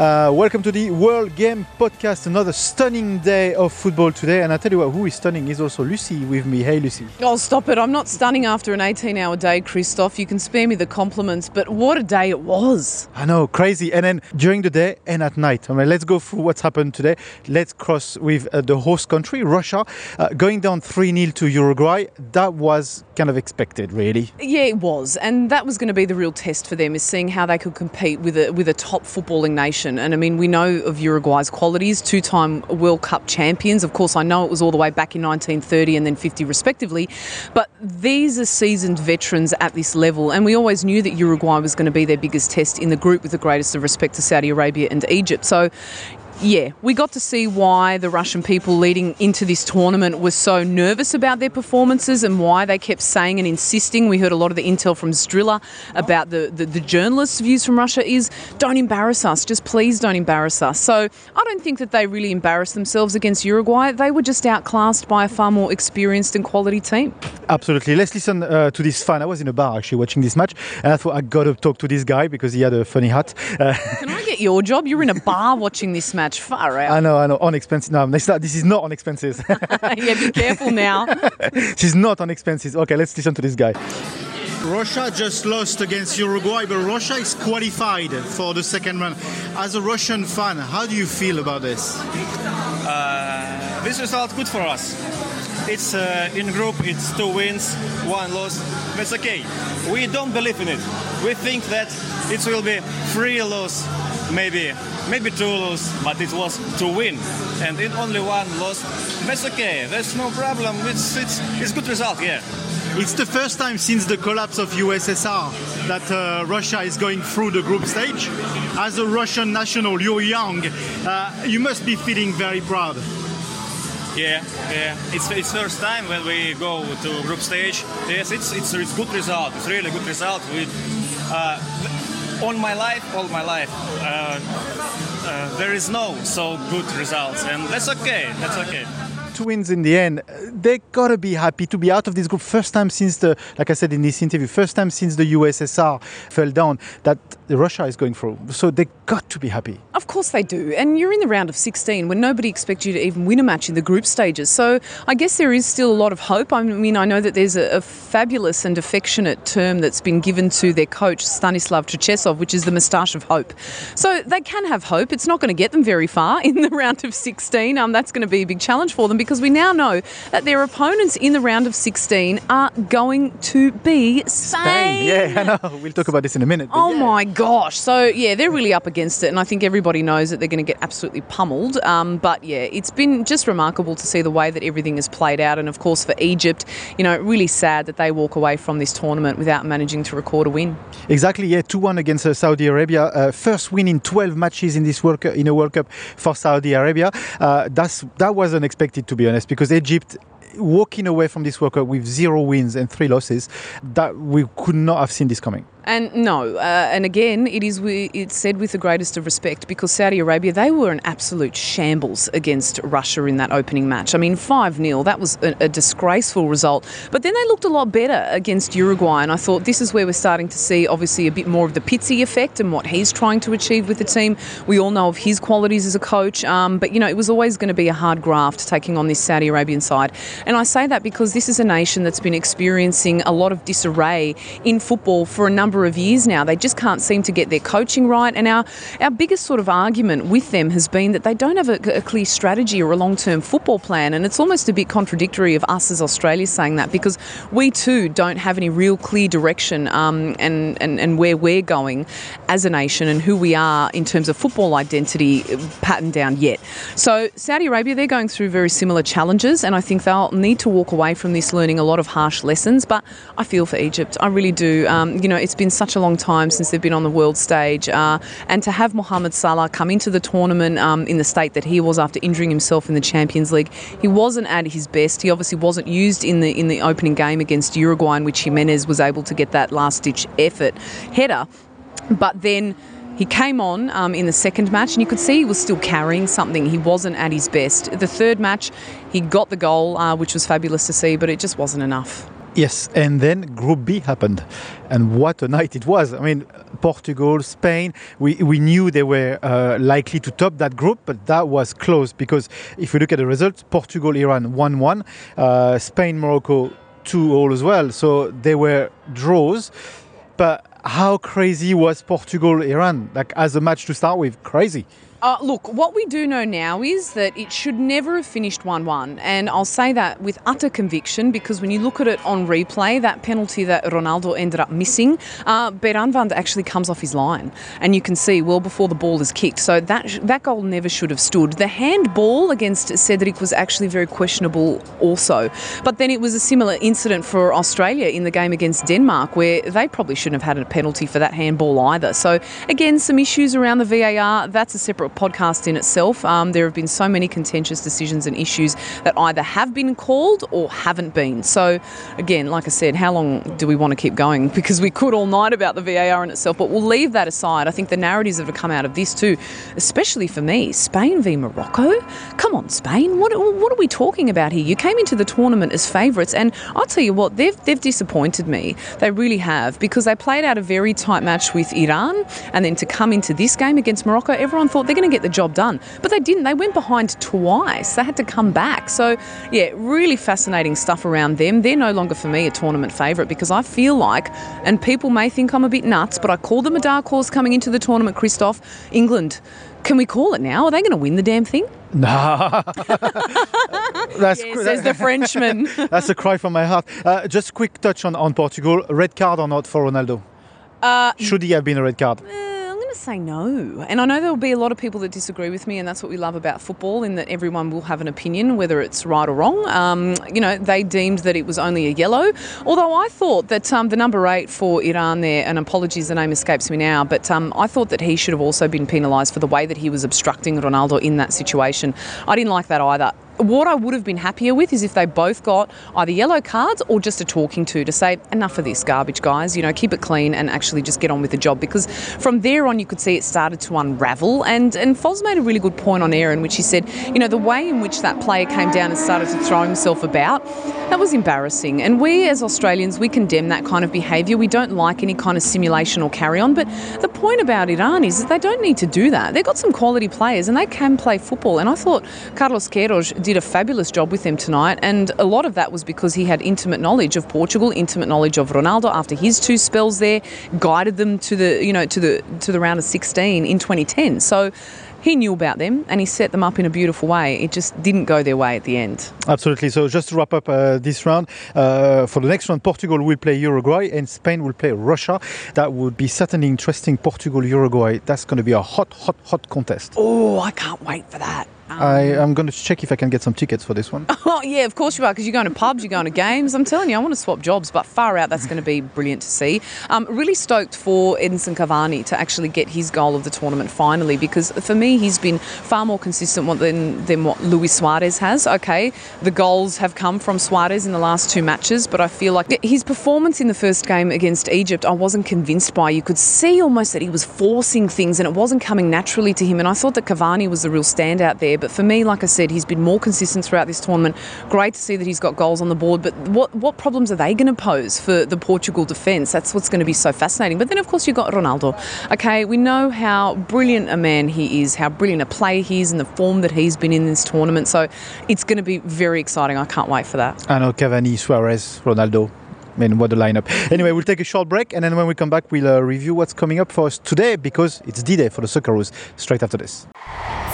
Uh, welcome to the World Game Podcast. Another stunning day of football today. And I tell you what, who is stunning is also Lucy with me. Hey, Lucy. Oh, stop it. I'm not stunning after an 18 hour day, Christoph. You can spare me the compliments, but what a day it was. I know, crazy. And then during the day and at night. I mean, let's go through what's happened today. Let's cross with uh, the host country, Russia, uh, going down 3 0 to Uruguay. That was kind of expected, really. Yeah, it was. And that was going to be the real test for them, is seeing how they could compete with a, with a top footballing nation. And I mean, we know of Uruguay's qualities, two time World Cup champions. Of course, I know it was all the way back in 1930 and then 50, respectively. But these are seasoned veterans at this level. And we always knew that Uruguay was going to be their biggest test in the group, with the greatest of respect to Saudi Arabia and Egypt. So, yeah, we got to see why the Russian people leading into this tournament were so nervous about their performances and why they kept saying and insisting. We heard a lot of the intel from Striller about the, the, the journalists' views from Russia is don't embarrass us, just please don't embarrass us. So I don't think that they really embarrassed themselves against Uruguay. They were just outclassed by a far more experienced and quality team. Absolutely. Let's listen uh, to this fan. I was in a bar actually watching this match, and I thought I got to talk to this guy because he had a funny hat. Uh, Can I get your job? You're in a bar watching this match. Far out. I know, I know. On expenses. No, this, this is not on expenses. yeah, be careful now. She's not on expenses. Okay, let's listen to this guy. Russia just lost against Uruguay, but Russia is qualified for the second round. As a Russian fan, how do you feel about this? Uh, this result good for us. It's uh, in group. It's two wins, one loss. That's okay. We don't believe in it. We think that it will be three loss, maybe, maybe two loss, but it was to win, and in only one loss. That's okay. That's no problem. It's it's it's good result. Yeah. It's the first time since the collapse of USSR that uh, Russia is going through the group stage. As a Russian national, you're young. Uh, you must be feeling very proud. Yeah, yeah. It's it's first time when we go to group stage. Yes, it's it's it's good result. It's really good result. We, uh, all my life, all my life, uh, uh, there is no so good results, and that's okay. That's okay two wins in the end, they gotta be happy to be out of this group. First time since the, like I said in this interview, first time since the USSR fell down that Russia is going through. So they got to be happy. Of course they do. And you're in the round of 16 when nobody expects you to even win a match in the group stages. So I guess there is still a lot of hope. I mean, I know that there's a, a fabulous and affectionate term that's been given to their coach, Stanislav Cherchesov, which is the moustache of hope. So they can have hope. It's not going to get them very far in the round of 16. Um, that's going to be a big challenge for them because we now know that their opponents in the round of 16 are going to be Spain. Spain. Yeah, I know. We'll talk about this in a minute. Oh yeah. my gosh. So, yeah, they're really up against it. And I think everybody knows that they're going to get absolutely pummeled. Um, but, yeah, it's been just remarkable to see the way that everything has played out. And, of course, for Egypt, you know, really sad that they walk away from this tournament without managing to record a win. Exactly, yeah, 2 1 against uh, Saudi Arabia. Uh, first win in 12 matches in this World Cup, in a World Cup for Saudi Arabia. Uh, that's, that was unexpected, to be honest, because Egypt walking away from this World Cup with zero wins and three losses, that we could not have seen this coming. And no, uh, and again, it is it's said with the greatest of respect because Saudi Arabia they were an absolute shambles against Russia in that opening match. I mean, five 0 that was a, a, disgraceful result. But then they looked a lot better against Uruguay, and I thought this is where we're starting to see obviously a bit more of the Pizzi effect and what he's trying to achieve with the team. We all know of his qualities as a coach, um, but you know it was always going to be a hard graft taking on this Saudi Arabian side. And I say that because this is a nation that's been experiencing a lot of disarray in football for a number number of years now. They just can't seem to get their coaching right. And our, our biggest sort of argument with them has been that they don't have a, a clear strategy or a long term football plan. And it's almost a bit contradictory of us as Australia saying that because we too don't have any real clear direction um, and, and, and where we're going as a nation and who we are in terms of football identity patterned down yet. So, Saudi Arabia, they're going through very similar challenges. And I think they'll need to walk away from this learning a lot of harsh lessons. But I feel for Egypt. I really do. Um, you know, it's been such a long time since they've been on the world stage. Uh, and to have Mohamed Salah come into the tournament um, in the state that he was after injuring himself in the Champions League, he wasn't at his best. He obviously wasn't used in the in the opening game against Uruguay, in which Jimenez was able to get that last ditch effort header. But then he came on um, in the second match, and you could see he was still carrying something. He wasn't at his best. The third match, he got the goal, uh, which was fabulous to see, but it just wasn't enough. Yes, and then Group B happened, and what a night it was! I mean, Portugal, Spain. We we knew they were uh, likely to top that group, but that was close because if we look at the results, Portugal, Iran one-one, uh, Spain, Morocco two all as well. So they were draws, but how crazy was Portugal, Iran? Like as a match to start with, crazy. Uh, look, what we do know now is that it should never have finished 1 1. And I'll say that with utter conviction because when you look at it on replay, that penalty that Ronaldo ended up missing, uh, Beiranvand actually comes off his line. And you can see well before the ball is kicked. So that, that goal never should have stood. The handball against Cedric was actually very questionable also. But then it was a similar incident for Australia in the game against Denmark where they probably shouldn't have had a penalty for that handball either. So again, some issues around the VAR. That's a separate podcast in itself. Um, there have been so many contentious decisions and issues that either have been called or haven't been. So, again, like I said, how long do we want to keep going? Because we could all night about the VAR in itself, but we'll leave that aside. I think the narratives that have come out of this too, especially for me, Spain v Morocco. Come on, Spain. What, what are we talking about here? You came into the tournament as favourites, and I'll tell you what, they've, they've disappointed me. They really have, because they played out a very tight match with Iran, and then to come into this game against Morocco, everyone thought they're going to get the job done. But they didn't. They went behind twice. They had to come back. So, yeah, really fascinating stuff around them. They're no longer for me a tournament favourite because I feel like, and people may think I'm a bit nuts, but I call them a dark horse coming into the tournament, Christoph. England. Can we call it now? Are they going to win the damn thing? Nah. that's Yeah, says the Frenchman. that's a cry from my heart. Uh, just quick touch on, on Portugal. Red card or not for Ronaldo? Uh, Should he have been a red card? Uh, I'm going to say no. And I know there will be a lot of people that disagree with me, and that's what we love about football, in that everyone will have an opinion, whether it's right or wrong. Um, you know, they deemed that it was only a yellow, although I thought that um, the number eight for Iran there, and apologies, the name escapes me now, but um, I thought that he should have also been penalised for the way that he was obstructing Ronaldo in that situation. I didn't like that either what I would have been happier with is if they both got either yellow cards or just a talking to to say, enough of this garbage, guys, you know, keep it clean and actually just get on with the job. Because from there on, you could see it started to unravel. And, and Foz made a really good point on air in which he said, you know, the way in which that player came down and started to throw himself about, that was embarrassing. And we as Australians, we condemn that kind of behaviour. We don't like any kind of simulation or carry on. But the point about Iran is that they don't need to do that. They've got some quality players and they can play football. And I thought Carlos Queiroz did a fabulous job with them tonight, and a lot of that was because he had intimate knowledge of Portugal, intimate knowledge of Ronaldo after his two spells there, guided them to the you know to the to the round of 16 in 2010. So he knew about them and he set them up in a beautiful way. It just didn't go their way at the end. Absolutely. So just to wrap up uh, this round, uh, for the next round, Portugal will play Uruguay and Spain will play Russia. That would be certainly interesting. Portugal Uruguay. That's going to be a hot, hot, hot contest. Oh, I can't wait for that. I am going to check if I can get some tickets for this one. Oh, yeah, of course you are, because you're going to pubs, you're going to games. I'm telling you, I want to swap jobs, but far out, that's going to be brilliant to see. Um, really stoked for Edinson Cavani to actually get his goal of the tournament finally, because for me, he's been far more consistent than, than what Luis Suarez has. Okay, the goals have come from Suarez in the last two matches, but I feel like his performance in the first game against Egypt, I wasn't convinced by. You could see almost that he was forcing things and it wasn't coming naturally to him. And I thought that Cavani was the real standout there. But for me, like I said, he's been more consistent throughout this tournament. Great to see that he's got goals on the board. But what, what problems are they going to pose for the Portugal defence? That's what's going to be so fascinating. But then, of course, you've got Ronaldo. Okay, we know how brilliant a man he is, how brilliant a player he is, and the form that he's been in this tournament. So it's going to be very exciting. I can't wait for that. I know Cavani, Suarez, Ronaldo. I mean, what a lineup. Anyway, we'll take a short break, and then when we come back, we'll uh, review what's coming up for us today because it's D-Day for the Socceroos straight after this.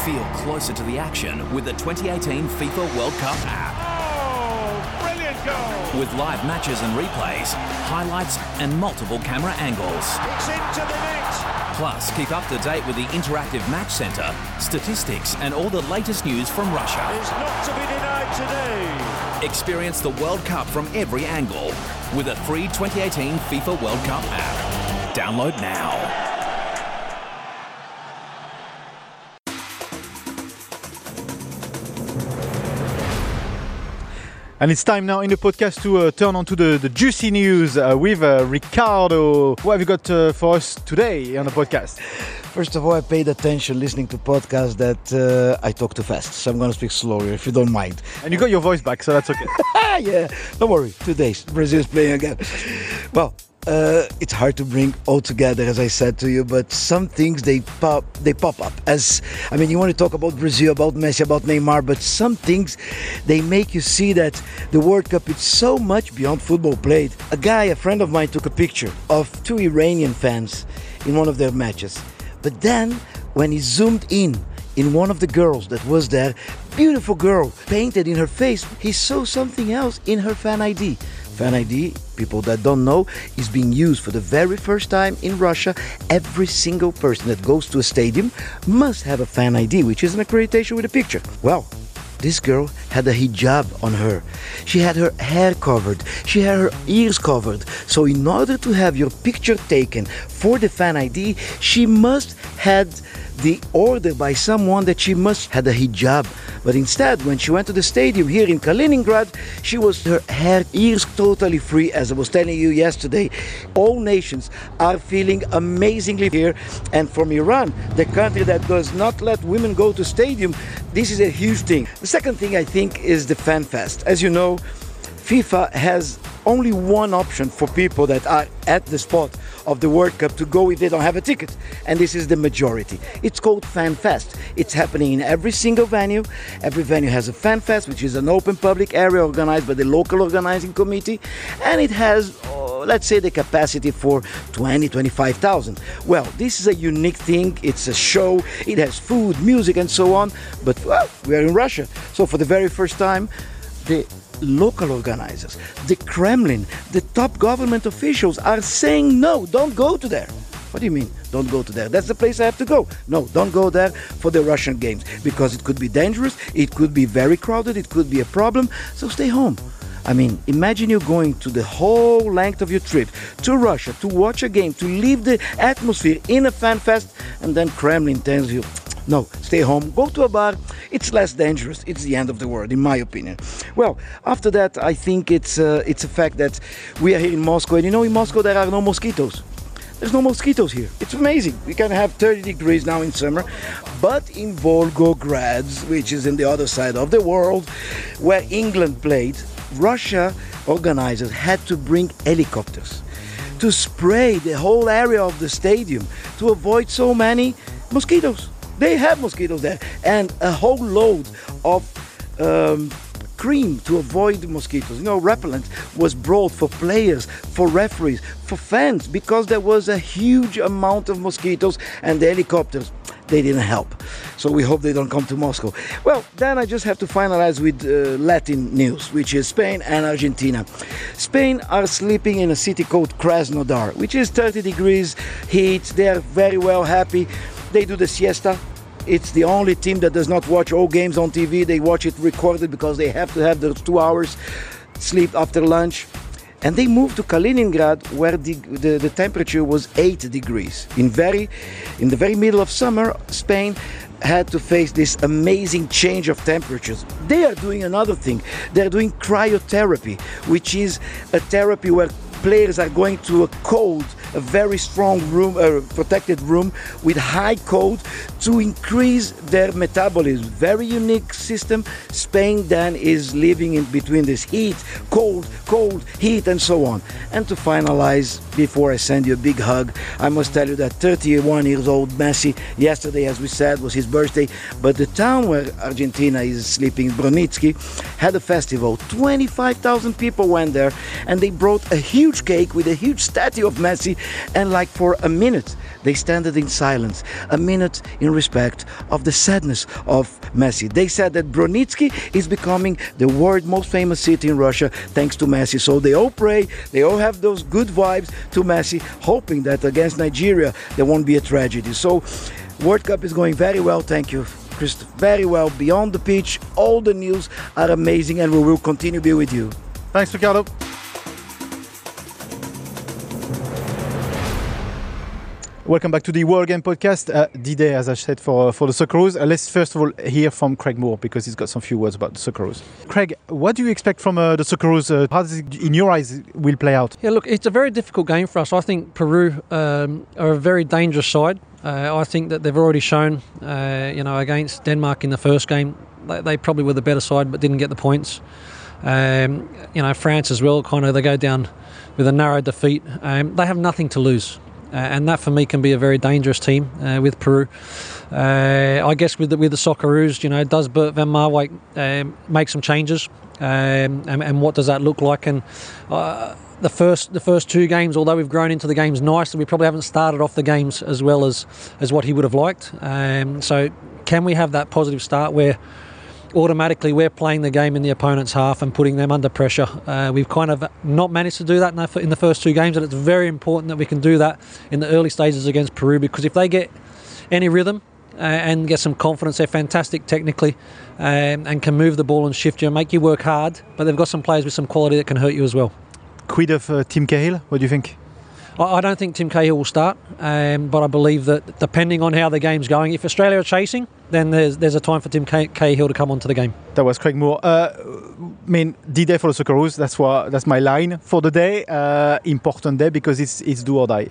Feel closer to the action with the 2018 FIFA World Cup app. Oh, brilliant goal! With live matches and replays, highlights, and multiple camera angles. It's into the net. Plus, keep up to date with the interactive match center, statistics, and all the latest news from Russia. It's not to be denied today. Experience the World Cup from every angle with a free 2018 FIFA World Cup app. Download now. And it's time now in the podcast to uh, turn on to the, the juicy news uh, with uh, Ricardo. What have you got uh, for us today on the podcast? First of all, I paid attention listening to podcasts that uh, I talk too fast, so I'm going to speak slower if you don't mind. And you got your voice back, so that's okay. yeah, don't worry. Two days, Brazil is playing again. Well, uh, it's hard to bring all together, as I said to you, but some things they pop they pop up. As I mean, you want to talk about Brazil, about Messi, about Neymar, but some things they make you see that the World Cup is so much beyond football played. A guy, a friend of mine, took a picture of two Iranian fans in one of their matches, but then when he zoomed in in one of the girls that was there, beautiful girl, painted in her face, he saw something else in her fan ID. Fan ID, people that don't know, is being used for the very first time in Russia. Every single person that goes to a stadium must have a fan ID, which is an accreditation with a picture. Well, this girl had a hijab on her. She had her hair covered. She had her ears covered. So in order to have your picture taken for the fan ID, she must had the order by someone that she must had a hijab. But instead, when she went to the stadium here in Kaliningrad, she was her hair, ears totally free. As I was telling you yesterday, all nations are feeling amazingly here. And from Iran, the country that does not let women go to stadium, this is a huge thing. The second thing I think is the fan fest. As you know, FIFA has only one option for people that are at the spot of the World Cup to go if they don't have a ticket, and this is the majority. It's called Fan Fest. It's happening in every single venue. Every venue has a Fan Fest, which is an open public area organized by the local organizing committee, and it has uh, let's say the capacity for 20 25,000 well this is a unique thing it's a show it has food music and so on but well we are in Russia so for the very first time the local organizers, the Kremlin, the top government officials are saying no, don't go to there. What do you mean, don't go to there? That's the place I have to go. No, don't go there for the Russian games because it could be dangerous, it could be very crowded, it could be a problem, so stay home. I mean, imagine you going to the whole length of your trip to Russia to watch a game, to leave the atmosphere in a fan fest, and then Kremlin tells you, no, stay home, go to a bar. It's less dangerous. It's the end of the world, in my opinion. Well, after that, I think it's uh, it's a fact that we are here in Moscow, and you know, in Moscow there are no mosquitoes. There's no mosquitoes here. It's amazing. We can have 30 degrees now in summer, but in Volgograd, which is in the other side of the world, where England played, Russia organizers had to bring helicopters to spray the whole area of the stadium to avoid so many mosquitoes. They have mosquitoes there, and a whole load of um, cream to avoid mosquitoes. You know, repellent was brought for players, for referees, for fans because there was a huge amount of mosquitoes, and the helicopters they didn't help. So we hope they don't come to Moscow. Well, then I just have to finalize with uh, Latin news, which is Spain and Argentina. Spain are sleeping in a city called Krasnodar, which is 30 degrees heat. They are very well happy they do the siesta. It's the only team that does not watch all games on TV. They watch it recorded because they have to have those two hours sleep after lunch. And they moved to Kaliningrad where the, the, the temperature was 8 degrees. In, very, in the very middle of summer, Spain had to face this amazing change of temperatures. They are doing another thing. They're doing cryotherapy, which is a therapy where players are going to a cold a very strong room, a protected room with high cold to increase their metabolism. Very unique system. Spain then is living in between this heat, cold, cold, heat, and so on. And to finalize, before I send you a big hug, I must tell you that 31 years old Messi, yesterday, as we said, was his birthday, but the town where Argentina is sleeping, Bronitsky, had a festival. 25,000 people went there, and they brought a huge cake with a huge statue of Messi and like for a minute they stand in silence, a minute in respect of the sadness of Messi. They said that Bronitsky is becoming the world most famous city in Russia thanks to Messi. So they all pray, they all have those good vibes to Messi, hoping that against Nigeria there won't be a tragedy. So World Cup is going very well, thank you. Christoph, very well beyond the pitch. All the news are amazing, and we will continue to be with you. Thanks, Ricardo. Welcome back to the World Game Podcast. Uh, D-Day, as I said, for, for the Socceroos. Uh, let's first of all hear from Craig Moore because he's got some few words about the Socceroos. Craig, what do you expect from uh, the Socceroos? Uh, how does it, in your eyes, will play out? Yeah, look, it's a very difficult game for us. I think Peru um, are a very dangerous side. Uh, I think that they've already shown, uh, you know, against Denmark in the first game, they, they, probably were the better side but didn't get the points. Um, you know, France as well, kind of, they go down with a narrow defeat. Um, they have nothing to lose. Uh, and that for me can be a very dangerous team uh, with Peru. Uh, I guess with the, with the Socceroos, you know, does Bert van Marwijk um, make some changes, um, and, and, what does that look like? And the first the first two games, although we've grown into the games nicely, we probably haven't started off the games as well as as what he would have liked. Um, so, can we have that positive start where? Automatically we're playing the game in the opponent's half and putting them under pressure. Uh, we've kind of not managed to do that in the first two games, and it's very important that we can do that in the early stages against Peru because if they get any rhythm uh, and get some confidence, they're fantastic technically um, and can move the ball and shift you and make you work hard. But they've got some players with some quality that can hurt you as well. Quid of uh, Tim Cahill? What do you think? I don't think Tim Cahill will start, um, but I believe that depending on how the game's going, if Australia are chasing, then there's there's a time for Tim Cahill to come onto the game. That was Craig Moore. Uh, I mean, D-Day for the Socceroos. That's what that's my line for the day. Uh, important day because it's it's do or die.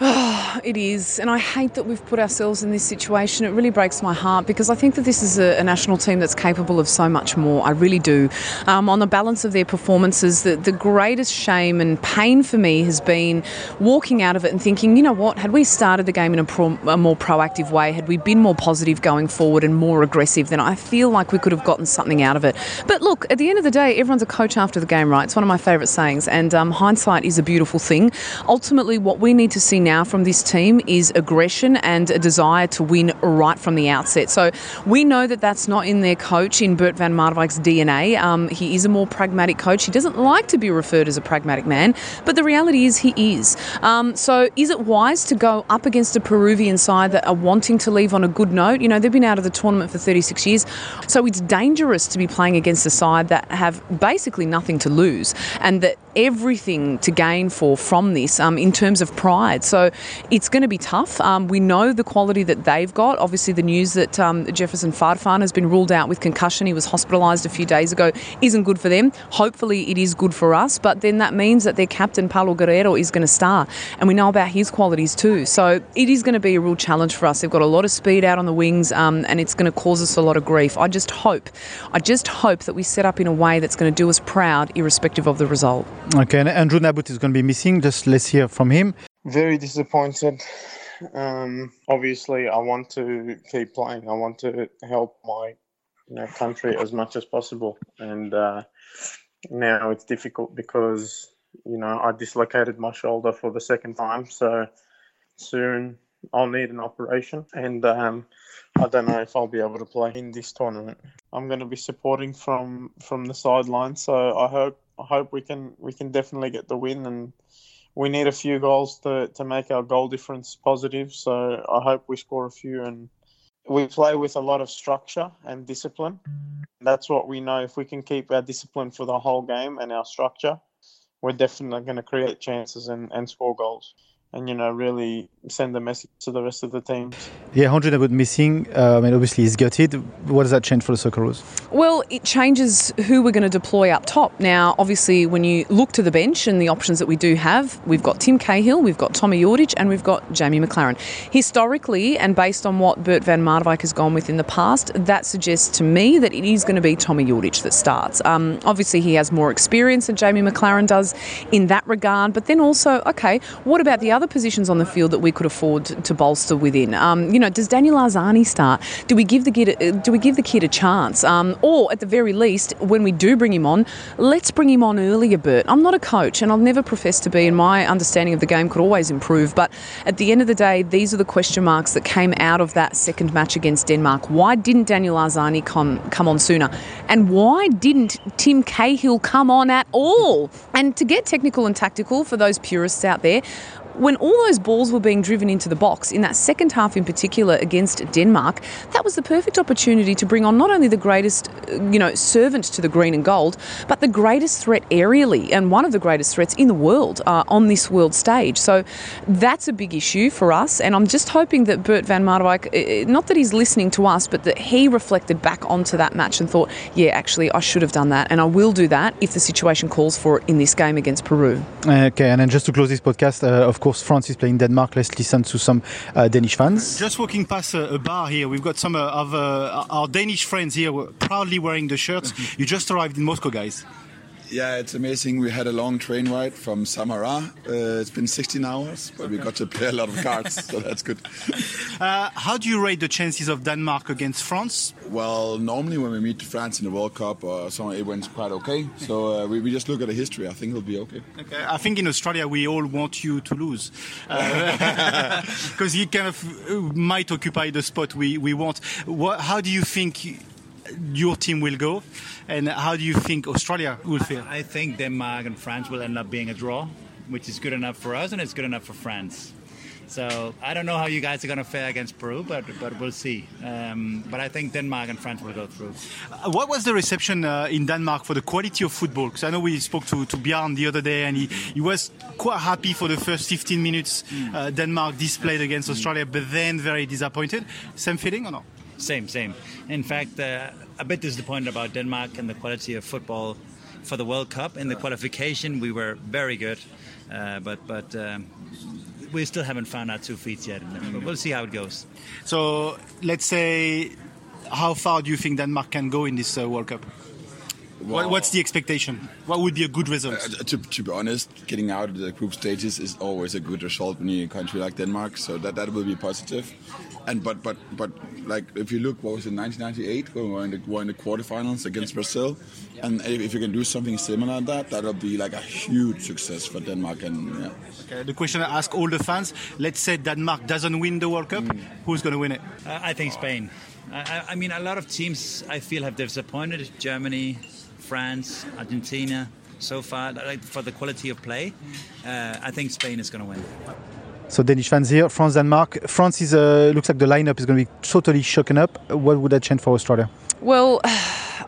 It is. And I hate that we've put ourselves in this situation. It really breaks my heart because I think that this is a, a national team that's capable of so much more. I really do. Um, on the balance of their performances, the, the greatest shame and pain for me has been walking out of it and thinking, you know what, had we started the game in a, pro, a more proactive way, had we been more positive going forward and more aggressive, then I feel like we could have gotten something out of it. But look, at the end of the day, everyone's a coach after the game, right? It's one of my favourite sayings. And um, hindsight is a beautiful thing. Ultimately, what we need to see now from this team is aggression and a desire to win right from the outset. So we know that that's not in their coach, in Bert van Marwijk's DNA. Um, he is a more pragmatic coach. He doesn't like to be referred as a pragmatic man, but the reality is he is. Um, so is it wise to go up against a Peruvian side that are wanting to leave on a good note? You know, they've been out of the tournament for 36 years, so it's dangerous to be playing against a side that have basically nothing to lose and that everything to gain for from this um, in terms of pride. So it's going to be tough. Um, we know the quality that they've got. Obviously, the news that um, Jefferson Farfan has been ruled out with concussion, he was hospitalised a few days ago, isn't good for them. Hopefully, it is good for us, but then that means that their captain, Paolo Guerrero, is going to start. And we know about his qualities too. So it is going to be a real challenge for us. They've got a lot of speed out on the wings, um, and it's going to cause us a lot of grief. I just hope, I just hope that we set up in a way that's going to do us proud, irrespective of the result. Okay, and Andrew Nabbout is going to be missing. Just let's hear from him. Very disappointed. Um, obviously, I want to keep playing. I want to help my you know, country as much as possible, and uh, now it's difficult because you know I dislocated my shoulder for the second time. So soon I'll need an operation, and um, I don't know if I'll be able to play in this tournament. I'm going to be supporting from from the sideline, so I hope I hope we can we can definitely get the win and we need a few goals to, to make our goal difference positive. So I hope we score a few and we play with a lot of structure and discipline. That's what we know. If we can keep our discipline for the whole game and our structure, we're definitely going to create chances and, and score goals and you know really send a message to the rest of the teams. Yeah, Andrew Nabbout missing. Uh, I mean, obviously he's gutted. What does that change for the Socceroos? Well, it changes who we're going to deploy up top. Now, obviously, when you look to the bench and the options that we do have, we've got Tim Cahill, we've got Tomi Juric, and we've got Jamie Maclaren. Historically, and based on what Bert van Marwijk has gone with in the past, that suggests to me that it is going to be Tomi Juric that starts. Um, obviously, he has more experience than Jamie Maclaren does in that regard, but then also, okay, what about the other positions on the field that we could afford to bolster within? Um, you know, does Daniel Arzani start? Do we give the kid a, do we give the kid a chance? Um, or at the very least, when we do bring him on, let's bring him on earlier, Bert. I'm not a coach, and I'll never profess to be, and my understanding of the game could always improve. But at the end of the day, these are the question marks that came out of that second match against Denmark. Why didn't Daniel Arzani come come on sooner? And why didn't Tim Cahill come on at all? And to get technical and tactical for those purists out there, when all those balls were being driven into the box, in that second half in particular against Denmark, that was the perfect opportunity to bring on not only the greatest, uh, you know, servant to the green and gold, but the greatest threat aerially and one of the greatest threats in the world uh, on this world stage. So that's a big issue for us, and I'm just hoping that Bert van Marwijk, uh, uh, not that he's listening to us, but that he reflected back onto that match and thought, yeah, actually, I should have done that, and I will do that if the situation calls for it in this game against Peru. Okay, and then just to close this podcast, uh, of course course, France is playing Denmark. Let's listen to some uh, Danish fans. Just walking past a, a bar here, we've got some uh, of uh, our Danish friends here proudly wearing the shirts. you just arrived in Moscow, guys. Yeah, it's amazing. We had a long train ride from Samara. Uh, it's been 16 hours, but we got to play a lot of cards, so that's good. Uh, how do you rate the chances of Denmark against France? Well, normally when we meet France in the World Cup or so, it went quite okay. So uh, we, we, just look at the history. I think it'll be okay. Okay. I think in Australia we all want you to lose because uh, you kind of uh, might occupy the spot we, we want. What, how do you think your team will go, and how do you think Australia will feel? I think Denmark and France will end up being a draw, which is good enough for us and it's good enough for France. So I don't know how you guys are going to fare against Peru, but but we'll see. Um, but I think Denmark and France will go through. Uh, what was the reception uh, in Denmark for the quality of football? Because I know we spoke to, to Bjarne the other day, and he, he was quite happy for the first 15 minutes mm. uh, Denmark displayed against Australia, but then very disappointed. Same feeling or not? Same, same. In fact, uh, a bit disappointed about Denmark and the quality of football for the World Cup. In the qualification, we were very good, uh, but but um, we still haven't found our two feet yet. But we'll see how it goes. So let's say, how far do you think Denmark can go in this uh, World Cup? Well, What's the expectation? What would be a good result? Uh, to, to, be honest, getting out of the group stages is always a good result when you're in a country like Denmark. So that, that will be positive. And but but but like if you look, what was it, 1998 when we were in the, were in the quarterfinals against Brazil, and if you can do something similar to that, that'll be like a huge success for Denmark. And yeah. Okay, the question I ask all the fans: Let's say Denmark doesn't win the World Cup, mm. who's going to win it? Uh, I think Spain. I, I mean, a lot of teams I feel have disappointed. Germany, France, Argentina, so far, like for the quality of play, uh, I think Spain is going to win. So Danish fans here, France, Denmark. France is uh, looks like the lineup is going to be totally shaken up. What would that change for Australia? Well.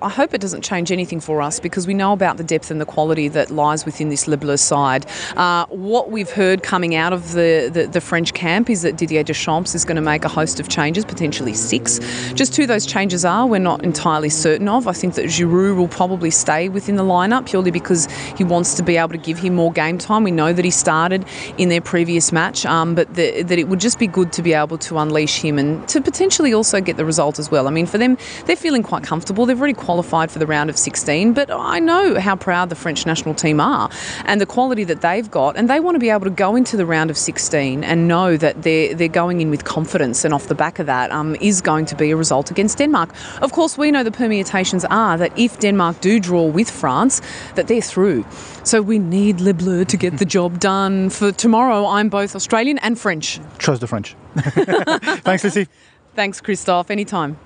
I hope it doesn't change anything for us because we know about the depth and the quality that lies within this Le side. Uh, what we've heard coming out of the, the, the, French camp is that Didier Deschamps is going to make a host of changes, potentially six. Just who those changes are, we're not entirely certain of. I think that Giroud will probably stay within the lineup purely because he wants to be able to give him more game time. We know that he started in their previous match, um, but the, that it would just be good to be able to unleash him and to potentially also get the result as well. I mean, for them, they're feeling quite comfortable. They've already qualified for the round of 16, but I know how proud the French national team are and the quality that they've got, and they want to be able to go into the round of 16 and know that they're they're going in with confidence, and off the back of that um, is going to be a result against Denmark. Of course, we know the permutations are that if Denmark do draw with France, that they're through. So we need Le Bleu to get the job done. For tomorrow, I'm both Australian and French. Trust the French. Thanks, Lucy. Thanks, Christophe. Anytime.